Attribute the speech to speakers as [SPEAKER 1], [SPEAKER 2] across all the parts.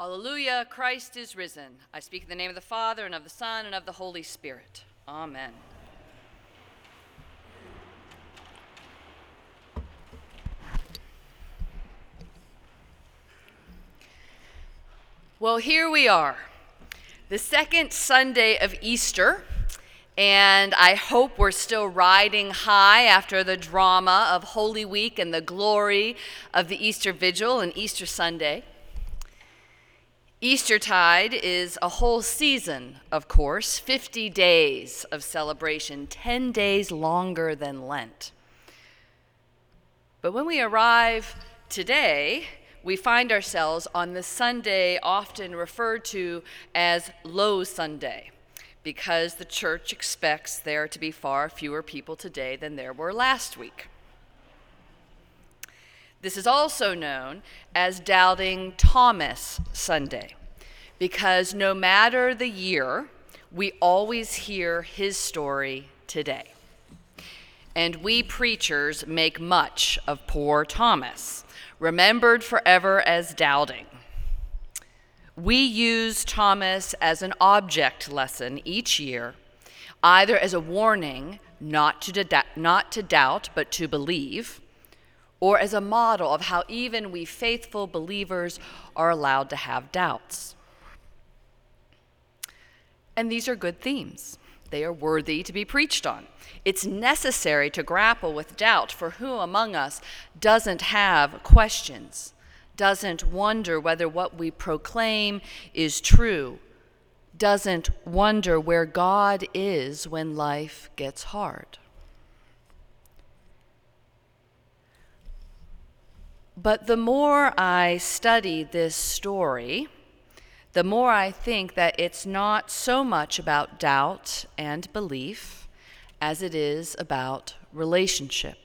[SPEAKER 1] Alleluia, Christ is risen. I speak in the name of the Father, and of the Son, and of the Holy Spirit. Amen. Well, here we are, the second Sunday of Easter, and I hope we're still riding high after the drama of Holy Week and the glory of the Easter Vigil and Easter Sunday. Eastertide is a whole season, of course, 50 days of celebration, 10 days longer than Lent. But when we arrive today, we find ourselves on the Sunday often referred to as Low Sunday, because the church expects there to be far fewer people today than there were last week. This is also known as Doubting Thomas Sunday, because no matter the year, we always hear his story today. And we preachers make much of poor Thomas, remembered forever as doubting. We use Thomas as an object lesson each year, either as a warning not to, not to doubt but to believe or as a model of how even we faithful believers are allowed to have doubts. And these are good themes. They are worthy to be preached on. It's necessary to grapple with doubt, for who among us doesn't have questions, doesn't wonder whether what we proclaim is true, doesn't wonder where God is when life gets hard? But the more I study this story, the more I think that it's not so much about doubt and belief as it is about relationship.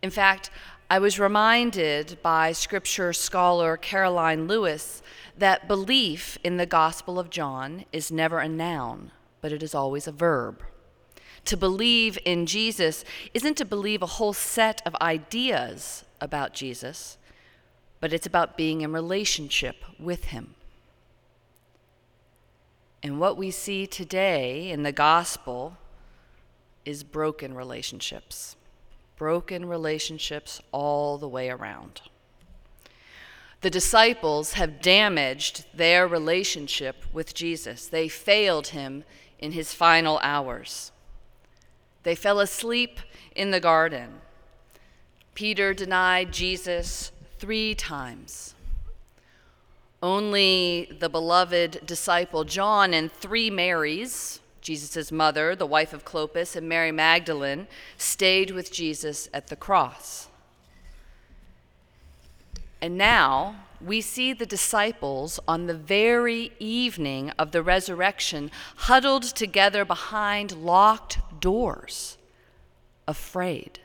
[SPEAKER 1] In fact, I was reminded by scripture scholar Karoline Lewis that belief in the Gospel of John is never a noun, but it is always a verb. To believe in Jesus isn't to believe a whole set of ideas about Jesus, but it's about being in relationship with Him. And what we see today in the gospel is broken relationships, broken relationships all the way around. The disciples have damaged their relationship with Jesus. They failed him in his final hours. They fell asleep in the garden. Peter denied Jesus three times. Only the beloved disciple John and three Marys, Jesus' mother, the wife of Clopas, and Mary Magdalene, stayed with Jesus at the cross. And now we see the disciples on the very evening of the resurrection huddled together behind locked doors, afraid.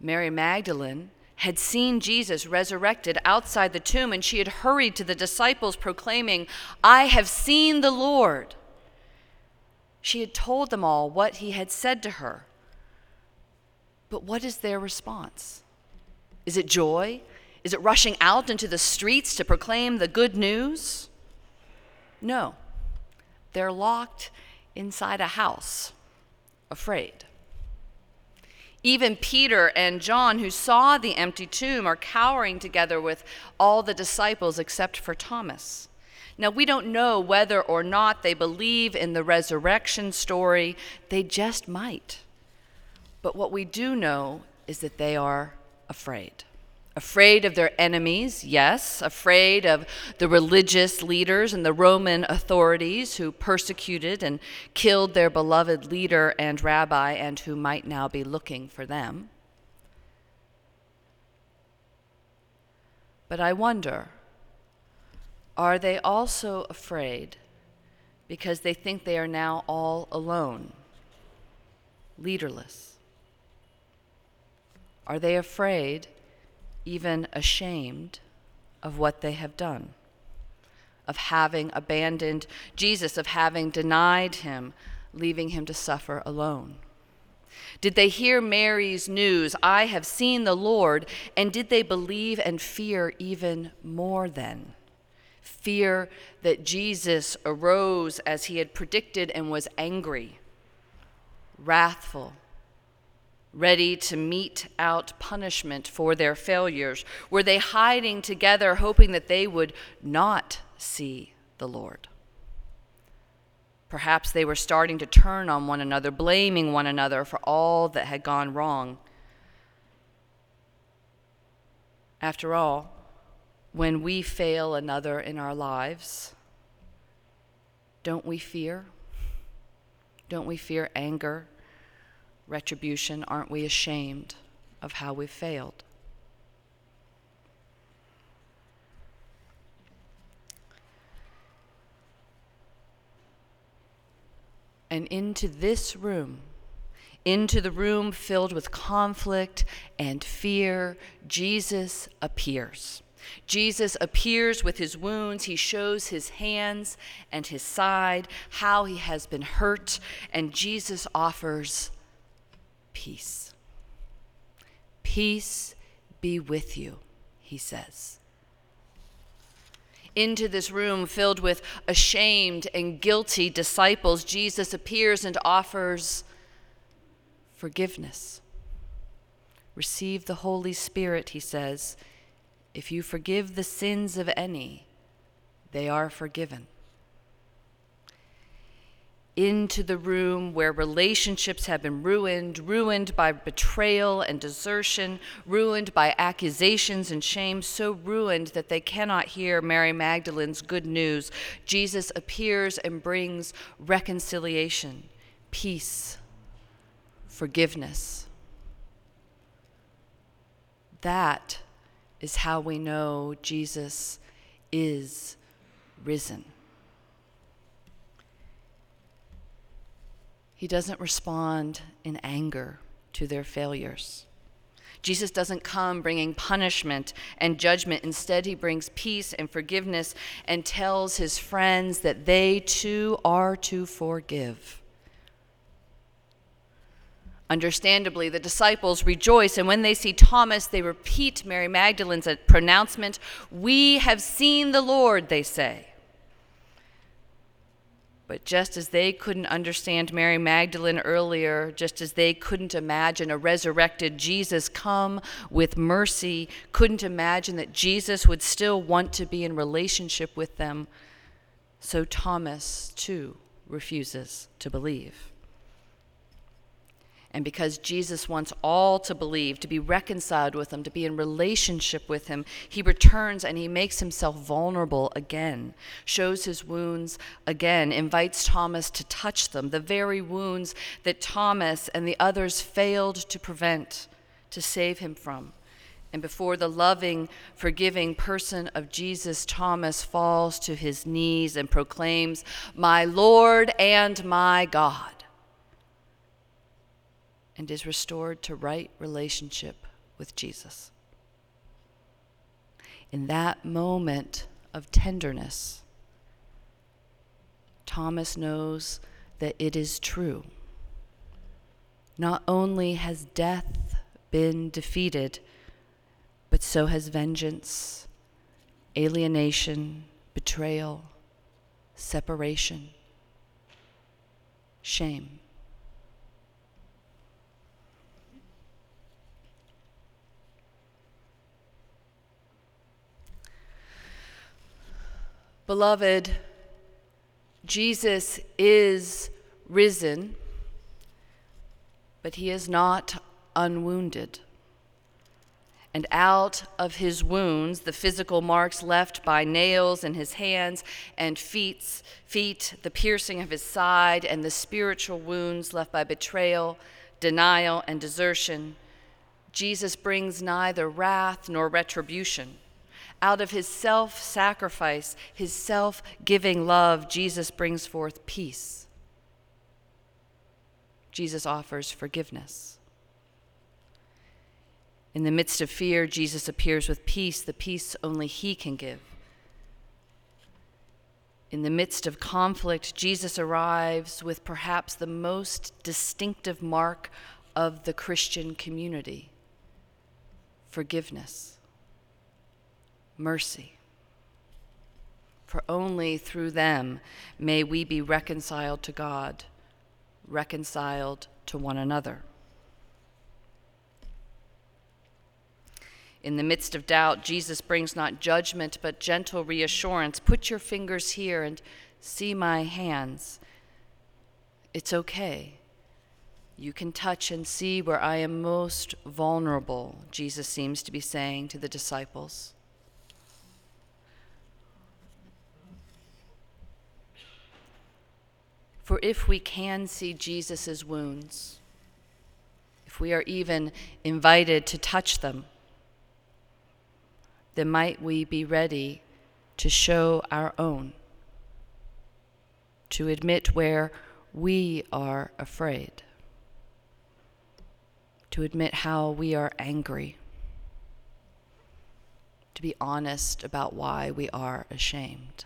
[SPEAKER 1] Mary Magdalene had seen Jesus resurrected outside the tomb, and she had hurried to the disciples, proclaiming, I have seen the Lord. She had told them all what he had said to her. But what is their response? Is it joy? Is it rushing out into the streets to proclaim the good news? No. They're locked inside a house, afraid. Even Peter and John, who saw the empty tomb, are cowering together with all the disciples except for Thomas. Now, we don't know whether or not they believe in the resurrection story, they just might. But what we do know is that they are afraid. Afraid of their enemies, yes, afraid of the religious leaders and the Roman authorities who persecuted and killed their beloved leader and rabbi and who might now be looking for them. But I wonder are they also afraid because they think they are now all alone, leaderless? Are they afraid? even ashamed of what they have done, of having abandoned Jesus, of having denied him, leaving him to suffer alone. Did they hear Mary's news, I have seen the Lord, and did they believe and fear even more then? Fear that Jesus arose as he had predicted and was angry, wrathful, ready to mete out punishment for their failures? Were they hiding together, hoping that they would not see the Lord? Perhaps they were starting to turn on one another, blaming one another for all that had gone wrong. After all, when we fail another in our lives, don't we fear? Don't we fear anger, retribution? Aren't we ashamed of how we've failed? and into this room, into the room filled with conflict and fear, Jesus appears. Jesus appears with his wounds. He shows his hands and his side, how he has been hurt, and Jesus offers peace. Peace be with you, he says into this room filled with ashamed and guilty disciples, Jesus appears and offers forgiveness. Receive the Holy Spirit, he says. If you forgive the sins of any, they are forgiven into the room where relationships have been ruined, ruined by betrayal and desertion, ruined by accusations and shame, so ruined that they cannot hear Mary Magdalene's good news. Jesus appears and brings reconciliation, peace, forgiveness. That is how we know Jesus is risen. He doesn't respond in anger to their failures. Jesus doesn't come bringing punishment and judgment. Instead, he brings peace and forgiveness and tells his friends that they too are to forgive. Understandably, the disciples rejoice, and when they see Thomas, they repeat Mary Magdalene's pronouncement We have seen the Lord, they say. But just as they couldn't understand Mary Magdalene earlier, just as they couldn't imagine a resurrected Jesus come with mercy, couldn't imagine that Jesus would still want to be in relationship with them, so Thomas too refuses to believe. And because Jesus wants all to believe, to be reconciled with Him, to be in relationship with Him, He returns and He makes Himself vulnerable again, shows His wounds again, invites Thomas to touch them, the very wounds that Thomas and the others failed to prevent, to save him from. And before the loving, forgiving person of Jesus, Thomas falls to his knees and proclaims, My Lord and my God and is restored to right relationship with Jesus. In that moment of tenderness, Thomas knows that it is true. Not only has death been defeated, but so has vengeance, alienation, betrayal, separation, shame. Beloved, Jesus is risen, but he is not unwounded. And out of his wounds, the physical marks left by nails in his hands and feet, feet, the piercing of his side, and the spiritual wounds left by betrayal, denial, and desertion, Jesus brings neither wrath nor retribution. Out of his self sacrifice, his self giving love, Jesus brings forth peace. Jesus offers forgiveness. In the midst of fear, Jesus appears with peace, the peace only he can give. In the midst of conflict, Jesus arrives with perhaps the most distinctive mark of the Christian community forgiveness, mercy. For only through them may we be reconciled to God, reconciled to one another. In the midst of doubt, Jesus brings not judgment, but gentle reassurance. Put your fingers here and see my hands. It's okay. You can touch and see where I am most vulnerable, Jesus seems to be saying to the disciples. For if we can see Jesus' wounds, if we are even invited to touch them, then might we be ready to show our own, to admit where we are afraid, to admit how we are angry, to be honest about why we are ashamed.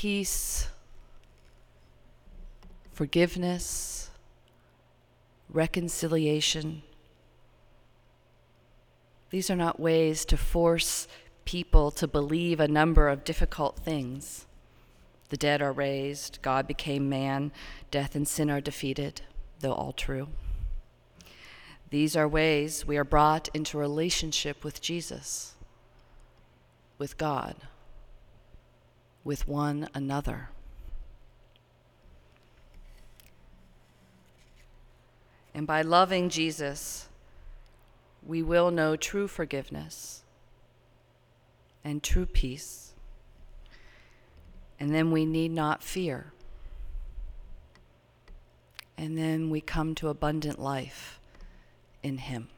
[SPEAKER 1] Peace forgiveness, reconciliation. These are not ways to force people to believe a number of difficult things. The dead are raised, God became man, death and sin are defeated, though all true. These are ways we are brought into relationship with Jesus, with God, with one another. And by loving Jesus, we will know true forgiveness and true peace. And then we need not fear. And then we come to abundant life in Him.